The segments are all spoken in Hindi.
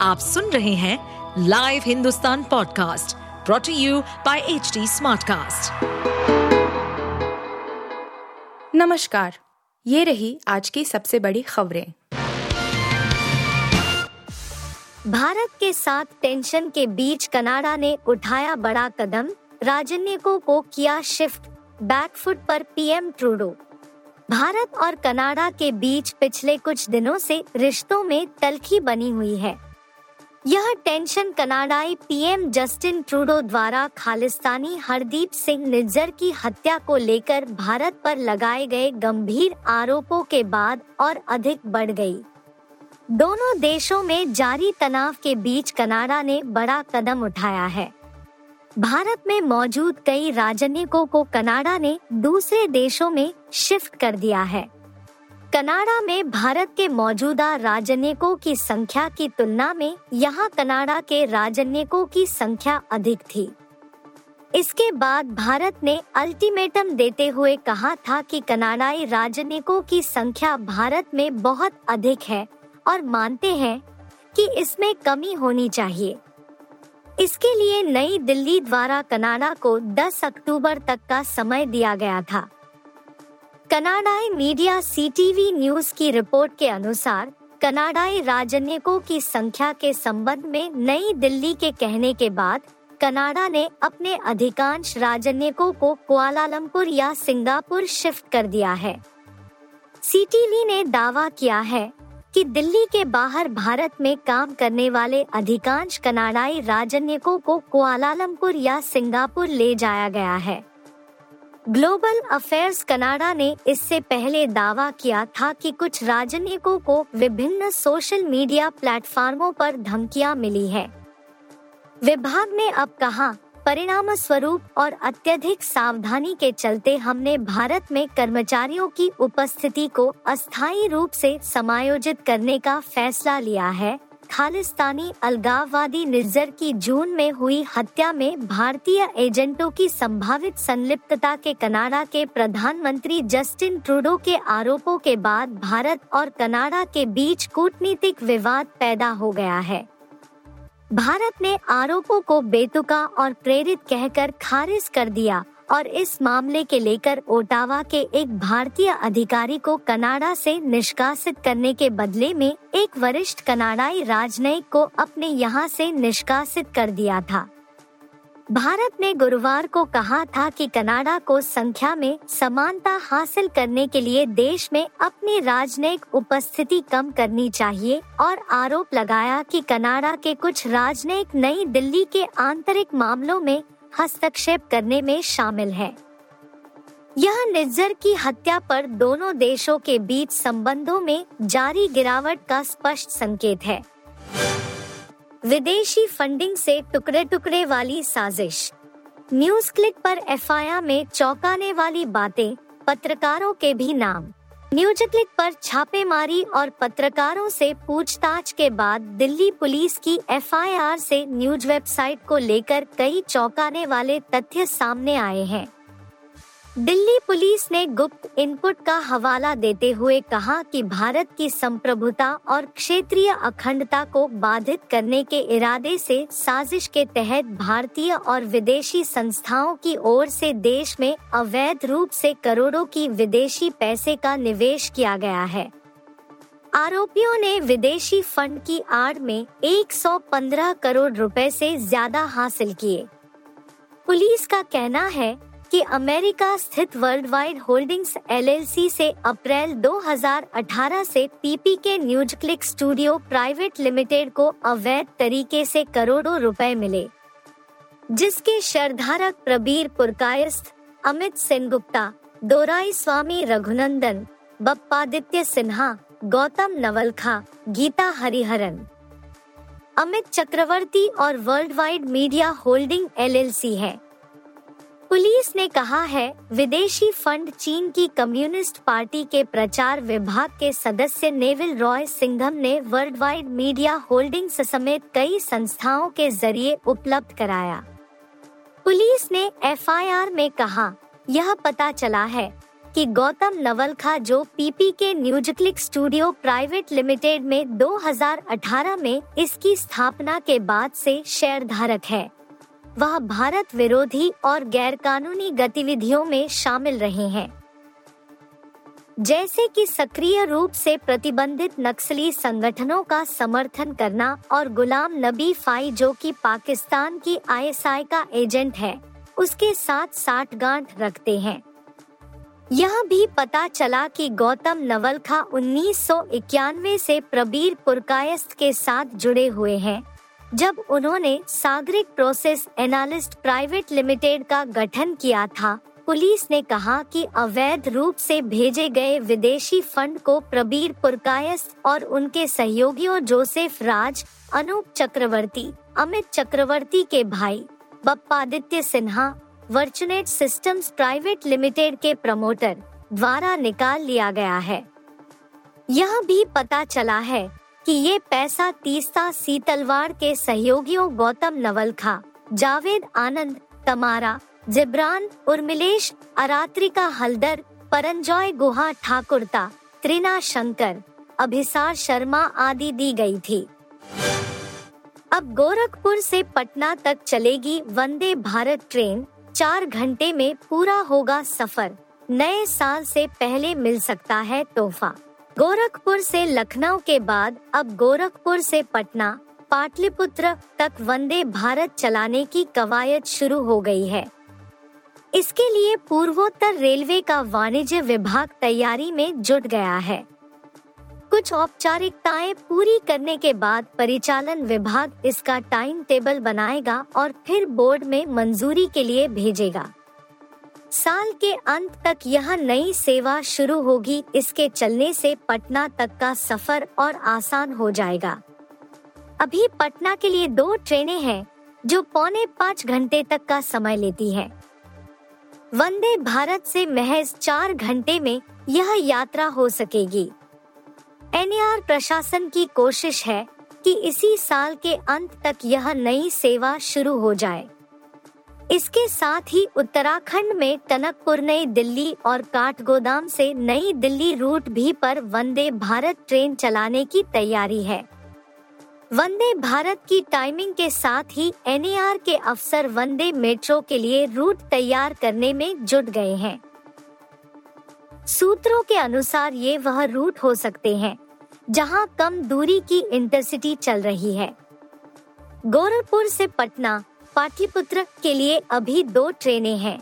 आप सुन रहे हैं live Hindustan podcast brought to you by H Smartcast. नमस्कार ये रही आज की सबसे बड़ी खबरें। भारत के साथ टेंशन के बीच कनाडा ने उठाया बड़ा कदम राजनयिकों को किया शिफ्ट बैकफुट पर पीएम ट्रूडो भारत और कनाडा के बीच पिछले कुछ दिनों से रिश्तों में तलखी बनी हुई है। यह टेंशन कनाडाई पीएम जस्टिन ट्रूडो द्वारा खालिस्तानी हरदीप सिंह निज्जर की हत्या को लेकर भारत पर लगाए गए गंभीर आरोपों के बाद और अधिक बढ़ गई। दोनों देशों में जारी तनाव के बीच कनाडा ने बड़ा कदम उठाया है। भारत में मौजूद कई राजनयिकों को कनाडा ने दूसरे देशों में शिफ्ट कर दिया है। कनाडा में भारत के मौजूदा राजनयिकों की संख्या की तुलना में यहाँ कनाडा के राजनयिकों की संख्या अधिक थी। इसके बाद भारत ने अल्टीमेटम देते हुए कहा था कि कनाडाई राजनयिकों की संख्या भारत में बहुत अधिक है और मानते हैं कि इसमें कमी होनी चाहिए। इसके लिए नई दिल्ली द्वारा कनाडा को 10 अक्टूबर तक का समय दिया गया था। कनाडाई मीडिया सीटीवी न्यूज़ की रिपोर्ट के अनुसार, कनाडाई राजनयिकों की संख्या के संबंध में नई दिल्ली के कहने के बाद, कनाडा ने अपने अधिकांश राजनयिकों को कुआलालंपुर या सिंगापुर शिफ्ट कर दिया है। सीटीवी ने दावा किया है कि दिल्ली के बाहर भारत में काम करने वाले अधिकांश कनाडाई राजन्यकों को कुआलालंपुर या सिंगापुर ले जाया गया है। ग्लोबल अफेयर्स कनाडा ने इससे पहले दावा किया था कि कुछ राजनयिकों को विभिन्न सोशल मीडिया प्लेटफॉर्मों पर धमकियाँ मिली है। विभाग ने अब कहा परिणाम स्वरूप और अत्यधिक सावधानी के चलते हमने भारत में कर्मचारियों की उपस्थिति को अस्थायी रूप से समायोजित करने का फैसला लिया है। खालिस्तानी अलगाववादी निज्जर की जून में हुई हत्या में भारतीय एजेंटों की संभावित संलिप्तता के कनाडा के प्रधानमंत्री जस्टिन ट्रूडो के आरोपों के बाद भारत और कनाडा के बीच कूटनीतिक विवाद पैदा हो गया है। भारत ने आरोपों को बेतुका और प्रेरित कहकर खारिज कर दिया। और इस मामले के लेकर ओटावा के एक भारतीय अधिकारी को कनाडा से निष्कासित करने के बदले में एक वरिष्ठ कनाडाई राजनयिक को अपने यहाँ से निष्कासित कर दिया था। भारत ने गुरुवार को कहा था कि कनाडा को संख्या में समानता हासिल करने के लिए देश में अपनी राजनयिक उपस्थिति कम करनी चाहिए और आरोप लगाया कि कनाडा के कुछ राजनयिक नई दिल्ली के आंतरिक मामलों में हस्तक्षेप करने में शामिल है। यह निज्जर की हत्या पर दोनों देशों के बीच संबंधों में जारी गिरावट का स्पष्ट संकेत है। विदेशी फंडिंग से टुकड़े टुकड़े वाली साजिश। न्यूज़ क्लिक पर एफआईआर में चौंकाने वाली बातें, पत्रकारों के भी नाम। न्यूज़ क्लिक पर छापेमारी और पत्रकारों से पूछताछ के बाद दिल्ली पुलिस की एफआईआर से न्यूज़ वेबसाइट को लेकर कई चौंकाने वाले तथ्य सामने आए हैं। दिल्ली पुलिस ने गुप्त इनपुट का हवाला देते हुए कहा कि भारत की संप्रभुता और क्षेत्रीय अखंडता को बाधित करने के इरादे से साजिश के तहत भारतीय और विदेशी संस्थाओं की ओर से देश में अवैध रूप से करोड़ों की विदेशी पैसे का निवेश किया गया है। आरोपियों ने विदेशी फंड की आड़ में 115 करोड़ रुपए से ज़्यादा हासिल किए। पुलिस का कहना है कि अमेरिका स्थित वर्ल्ड वाइड होल्डिंग्स एलएलसी से अप्रैल 2018 से पीपी के news click studio private limited को अवैध तरीके से करोड़ों रुपए मिले, जिसके शेयरधारक प्रबीर पुरकायस्थ, अमित सेनगुप्ता, दोराई स्वामी रघुनंदन, बप्पादित्य सिन्हा, गौतम नवलखा, गीता हरिहरन। अमित चक्रवर्ती और world wide media holding LLC है। पुलिस ने कहा है, विदेशी फंड चीन की कम्युनिस्ट पार्टी के प्रचार विभाग के सदस्य नेविल रॉय सिंघम ने वर्ल्ड वाइड मीडिया होल्डिंग्स समेत कई संस्थाओं के ज़रिए उपलब्ध कराया। पुलिस ने एफआईआर में कहा, यह पता चला है कि गौतम नवलखा जो पीपी के न्यूजक्लिक स्टूडियो प्राइवेट लिमिटेड में 2018 में इसकी स्थापना के बाद से शेयर धारक है। वह भारत विरोधी और गैरकानूनी गतिविधियों में शामिल रहे हैं। जैसे कि सक्रिय रूप से प्रतिबंधित नक्सली संगठनों का समर्थन करना और गुलाम नबी फाई जो कि पाकिस्तान की आईएसआई का एजेंट है, उसके साथ साठ गांठ रखते हैं। यह भी पता चला कि गौतम नवलखा उन्नीस से प्रबीर पुरकायस्त के साथ जुड़े हुए हैं। जब उन्होंने Sagarik process analyst private limited का गठन किया था, पुलिस ने कहा कि अवैध रूप से भेजे गए विदेशी फंड को प्रबीर पुरकायस और उनके सहयोगियों जोसेफ राज, अनूप चक्रवर्ती, अमित चक्रवर्ती के भाई, Bappaditya Sinha, Virtunet systems private limited के प्रमोटर, द्वारा निकाल लिया गया है। यह भी पता चला है कि ये पैसा तीस्ता सीतलवाड़ के सहयोगियों गौतम नवलखा, जावेद आनंद, तमारा, जिब्रान उर्मिलेश, अरात्रिका हल्दर, परंजॉय गुहा ठाकुरता, त्रिना शंकर, अभिसार शर्मा आदि दी गई थी। अब गोरखपुर से पटना तक चलेगी वंदे भारत ट्रेन, चार घंटे में पूरा होगा सफ़र, नए साल से पहले मिल सकता है तोहफा। गोरखपुर से लखनऊ के बाद अब गोरखपुर से पटना, पाटलिपुत्र तक वंदे भारत चलाने की कवायद शुरू हो गई है। इसके लिए पूर्वोत्तर रेलवे का वाणिज्य विभाग तैयारी में जुट गया है। कुछ औपचारिकताएँ पूरी करने के बाद परिचालन विभाग इसका टाइम टेबल बनाएगा और फिर बोर्ड में मंजूरी के लिए भेजेगा। साल के अंत तक यह नई सेवा शुरू होगी। इसके चलने से पटना तक का सफ़र और आसान हो जाएगा। अभी पटना के लिए दो ट्रेनें हैं, जो पौने पाँच घंटे तक का समय लेती है। वंदे भारत से महज चार घंटे में यह यात्रा हो सकेगी। एनआर प्रशासन की कोशिश है कि इसी साल के अंत तक यह नई सेवा शुरू हो जाए। इसके साथ ही उत्तराखंड में टनकपुर नई दिल्ली और काठगोदाम से नई दिल्ली रूट भी पर वंदे भारत ट्रेन चलाने की तैयारी है। वंदे भारत की टाइमिंग के साथ ही एनएआर के अफसर वंदे मेट्रो के लिए रूट तैयार करने में जुट गए हैं। सूत्रों के अनुसार ये वह रूट हो सकते हैं, जहाँ कम दूरी की इंटरसिटी चल रही है। गोरखपुर से पटना पाटलिपुत्र के लिए अभी दो ट्रेनें हैं।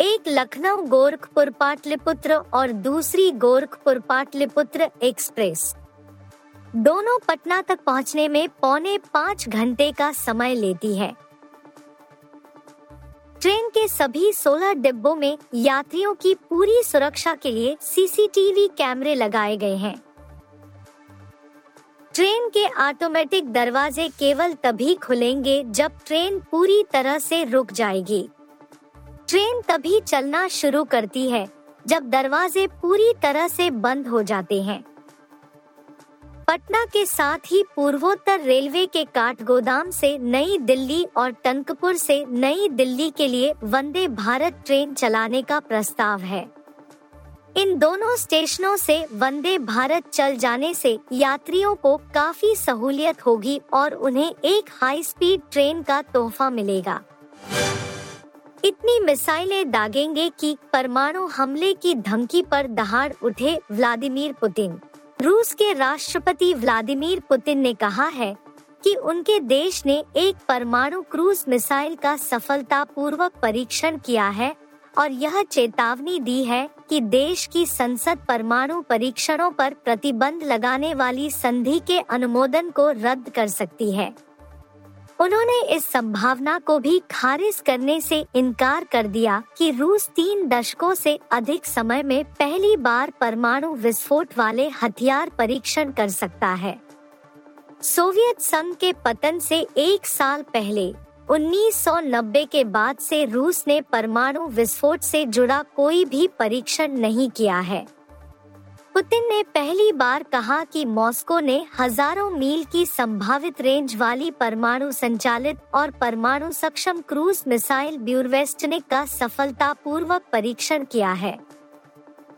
एक लखनऊ गोरखपुर पाटलिपुत्र और दूसरी गोरखपुर पाटलिपुत्र एक्सप्रेस। दोनों पटना तक पहुँचने में पौने पाँच घंटे का समय लेती है। ट्रेन के सभी 16 डिब्बों में यात्रियों की पूरी सुरक्षा के लिए सीसीटीवी कैमरे लगाए गए हैं। ट्रेन के ऑटोमेटिक दरवाजे केवल तभी खुलेंगे जब ट्रेन पूरी तरह से रुक जाएगी। ट्रेन तभी चलना शुरू करती है, जब दरवाजे पूरी तरह से बंद हो जाते हैं। पटना के साथ ही पूर्वोत्तर रेलवे के काठगोदाम से नई दिल्ली और टंकपुर से नई दिल्ली के लिए वंदे भारत ट्रेन चलाने का प्रस्ताव है। इन दोनों स्टेशनों से वंदे भारत चल जाने से यात्रियों को काफ़ी सहूलियत होगी और उन्हें एक हाई स्पीड ट्रेन का तोहफा मिलेगा। इतनी मिसाइलें दागेंगे कि परमाणु हमले की धमकी पर दहाड़ उठे व्लादिमीर पुतिन। रूस के राष्ट्रपति व्लादिमीर पुतिन ने कहा है कि उनके देश ने एक परमाणु क्रूज मिसाइल का सफलतापूर्वक परीक्षण किया है और यह चेतावनी दी है कि देश की संसद परमाणु परीक्षणों पर प्रतिबंध लगाने वाली संधि के अनुमोदन को रद्द कर सकती है। उन्होंने इस संभावना को भी खारिज करने से इनकार कर दिया कि रूस तीन दशकों से अधिक समय में पहली बार परमाणु विस्फोट वाले हथियार परीक्षण कर सकता है। सोवियत संघ के पतन से एक साल पहले 1990 के बाद से रूस ने परमाणु विस्फोट से जुड़ा कोई भी परीक्षण नहीं किया है। पुतिन ने पहली बार कहा कि मॉस्को ने हज़ारों मील की संभावित रेंज वाली परमाणु संचालित और परमाणु सक्षम क्रूज मिसाइल ब्यूरवेस्टनिक का सफलतापूर्वक परीक्षण किया है।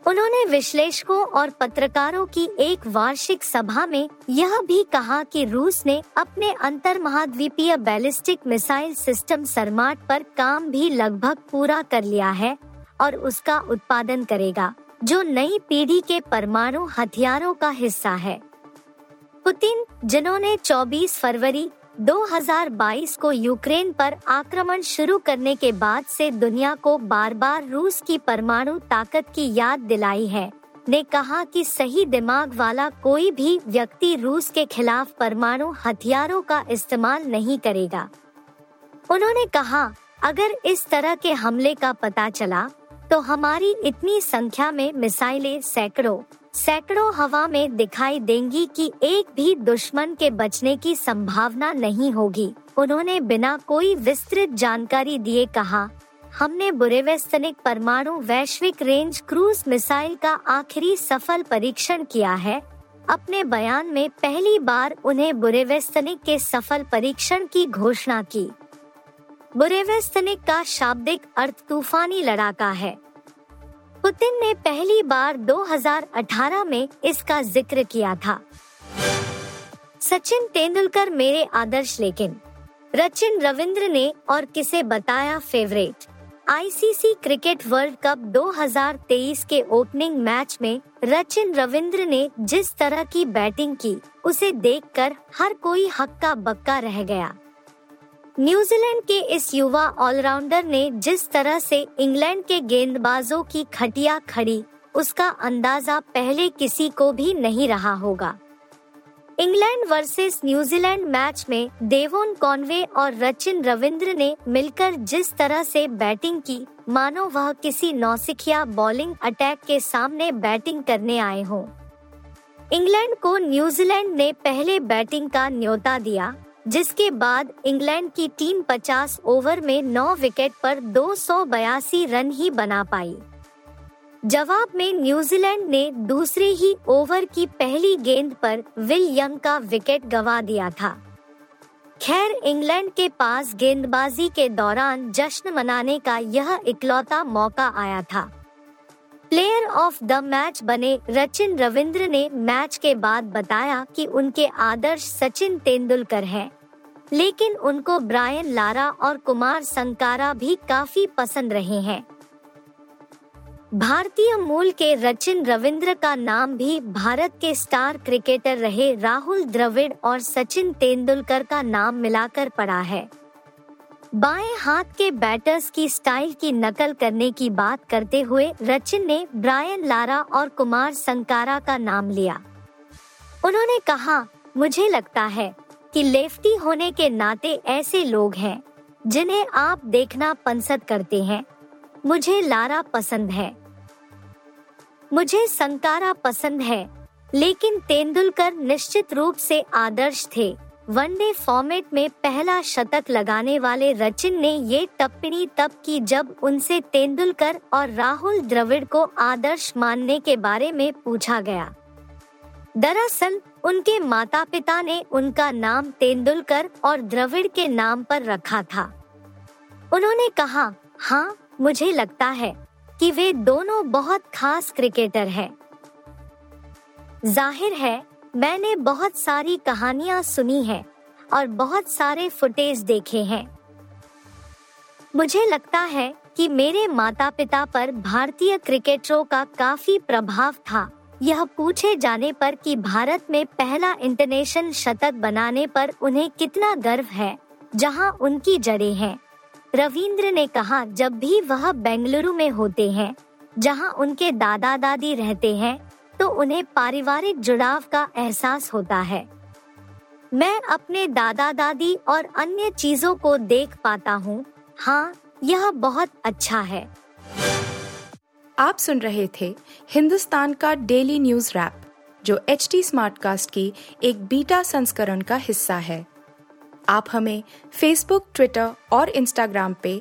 उन्होंने विश्लेषकों और पत्रकारों की एक वार्षिक सभा में यह भी कहा कि रूस ने अपने अंतर महाद्वीपीय बैलिस्टिक मिसाइल सिस्टम सरमाट पर काम भी लगभग पूरा कर लिया है और उसका उत्पादन करेगा, जो नई पीढ़ी के परमाणु हथियारों का हिस्सा है। पुतिन, जिन्होंने 24 फरवरी 2022 को यूक्रेन पर आक्रमण शुरू करने के बाद से दुनिया को बार बार रूस की परमाणु ताकत की याद दिलाई है। ने कहा कि सही दिमाग वाला कोई भी व्यक्ति रूस के खिलाफ परमाणु हथियारों का इस्तेमाल नहीं करेगा। उन्होंने कहा, अगर इस तरह के हमले का पता चला तो हमारी इतनी संख्या में मिसाइलें सैकड़ों सैकड़ों हवा में दिखाई देंगी कि एक भी दुश्मन के बचने की संभावना नहीं होगी। उन्होंने बिना कोई विस्तृत जानकारी दिए कहा, हमने बुरेवेस्तनिक परमाणु वैश्विक रेंज क्रूज मिसाइल का आखिरी सफल परीक्षण किया है। अपने बयान में पहली बार उन्हें बुरेवेस्तनिक के सफल परीक्षण की घोषणा की। बुरेवेस्तनिक का शाब्दिक अर्थ तूफानी लड़ाका है। पुतिन ने पहली बार 2018 में इसका ज़िक्र किया था। सचिन तेंदुलकर मेरे आदर्श लेकिन, रचिन रविंद्र ने और किसे बताया favourite ICC cricket world cup 2023 के ओपनिंग मैच में रचिन रविंद्र ने जिस तरह की बैटिंग की, उसे देखकर हर कोई हक्का बक्का रह गया। न्यूजीलैंड के इस युवा ऑलराउंडर ने जिस तरह से इंग्लैंड के गेंदबाजों की खटिया खड़ी, उसका अंदाज़ा पहले किसी को भी नहीं रहा होगा इंग्लैंड वर्सेस न्यूजीलैंड मैच में देवोन कॉनवे और रचिन रविंद्र ने मिलकर जिस तरह से बैटिंग की, मानो वह किसी नौसिखिया बॉलिंग अटैक के सामने बैटिंग करने आए हों। इंग्लैंड को न्यूजीलैंड ने पहले बैटिंग का न्योता दिया जिसके बाद इंग्लैंड की टीम 50 ओवर में 9 विकेट पर दो सौ बयासी रन ही बना पाई। जवाब में न्यूजीलैंड ने दूसरे ही ओवर की पहली गेंद पर विल यंग का विकेट गवा दिया था। खैर, इंग्लैंड के पास गेंदबाजी के दौरान जश्न मनाने का यह इकलौता मौका आया था। प्लेयर ऑफ़ द मैच बने रचिन रविंद्र ने मैच के बाद बताया कि उनके आदर्श सचिन तेंदुलकर हैं, लेकिन उनको ब्रायन लारा और कुमार संकारा भी काफ़ी पसंद रहे हैं। भारतीय मूल के रचिन रविंद्र का नाम भी भारत के स्टार क्रिकेटर रहे राहुल द्रविड़ और सचिन तेंदुलकर का नाम मिलाकर पड़ा है। बाएँ हाथ के बैटर्स की स्टाइल की नकल करने की बात करते हुए रचिन ने ब्रायन लारा और कुमार संकारा का नाम लिया। उन्होंने कहा, मुझे लगता है कि लेफ्टी होने के नाते ऐसे लोग हैं, जिन्हें आप देखना पंसद करते हैं। मुझे लारा पसंद है। मुझे संकारा पसंद है, लेकिन तेंदुलकर निश्चित रूप से आदर्श थे। वनडे फॉर्मेट में पहला शतक लगाने वाले रचिन ने ये टिप्पणी तब की जब उनसे तेंदुलकर और राहुल द्रविड़ को आदर्श मानने के बारे में पूछा गया दरअसल, उनके माता पिता ने उनका नाम तेंदुलकर और द्रविड़ के नाम पर रखा था उन्होंने कहा हाँ मुझे लगता है कि वे दोनों बहुत खास क्रिकेटर हैं। ज़ाहिर है मैंने बहुत सारी कहानियाँ सुनी हैं और बहुत सारे फुटेज देखे हैं। मुझे लगता है कि मेरे माता पिता पर भारतीय क्रिकेटरों का काफ़ी प्रभाव था। यह पूछे जाने पर कि भारत में पहला इंटरनेशनल शतक बनाने पर उन्हें कितना गर्व है, जहाँ उनकी जड़ें हैं। रविंद्र ने कहा, जब भी वह बेंगलुरु में होते हैं, जहाँ उनके दादा दादी रहते हैं उन्हें पारिवारिक जुड़ाव का एहसास होता है। मैं अपने दादा दादी और अन्य चीज़ों को देख पाता हूँ। हाँ यह बहुत अच्छा है। आप सुन रहे थे हिंदुस्तान का डेली न्यूज़ रैप, जो एच टी स्मार्ट कास्ट की एक बीटा संस्करण का हिस्सा है। आप हमें फेसबुक ट्विटर और इंस्टाग्राम पे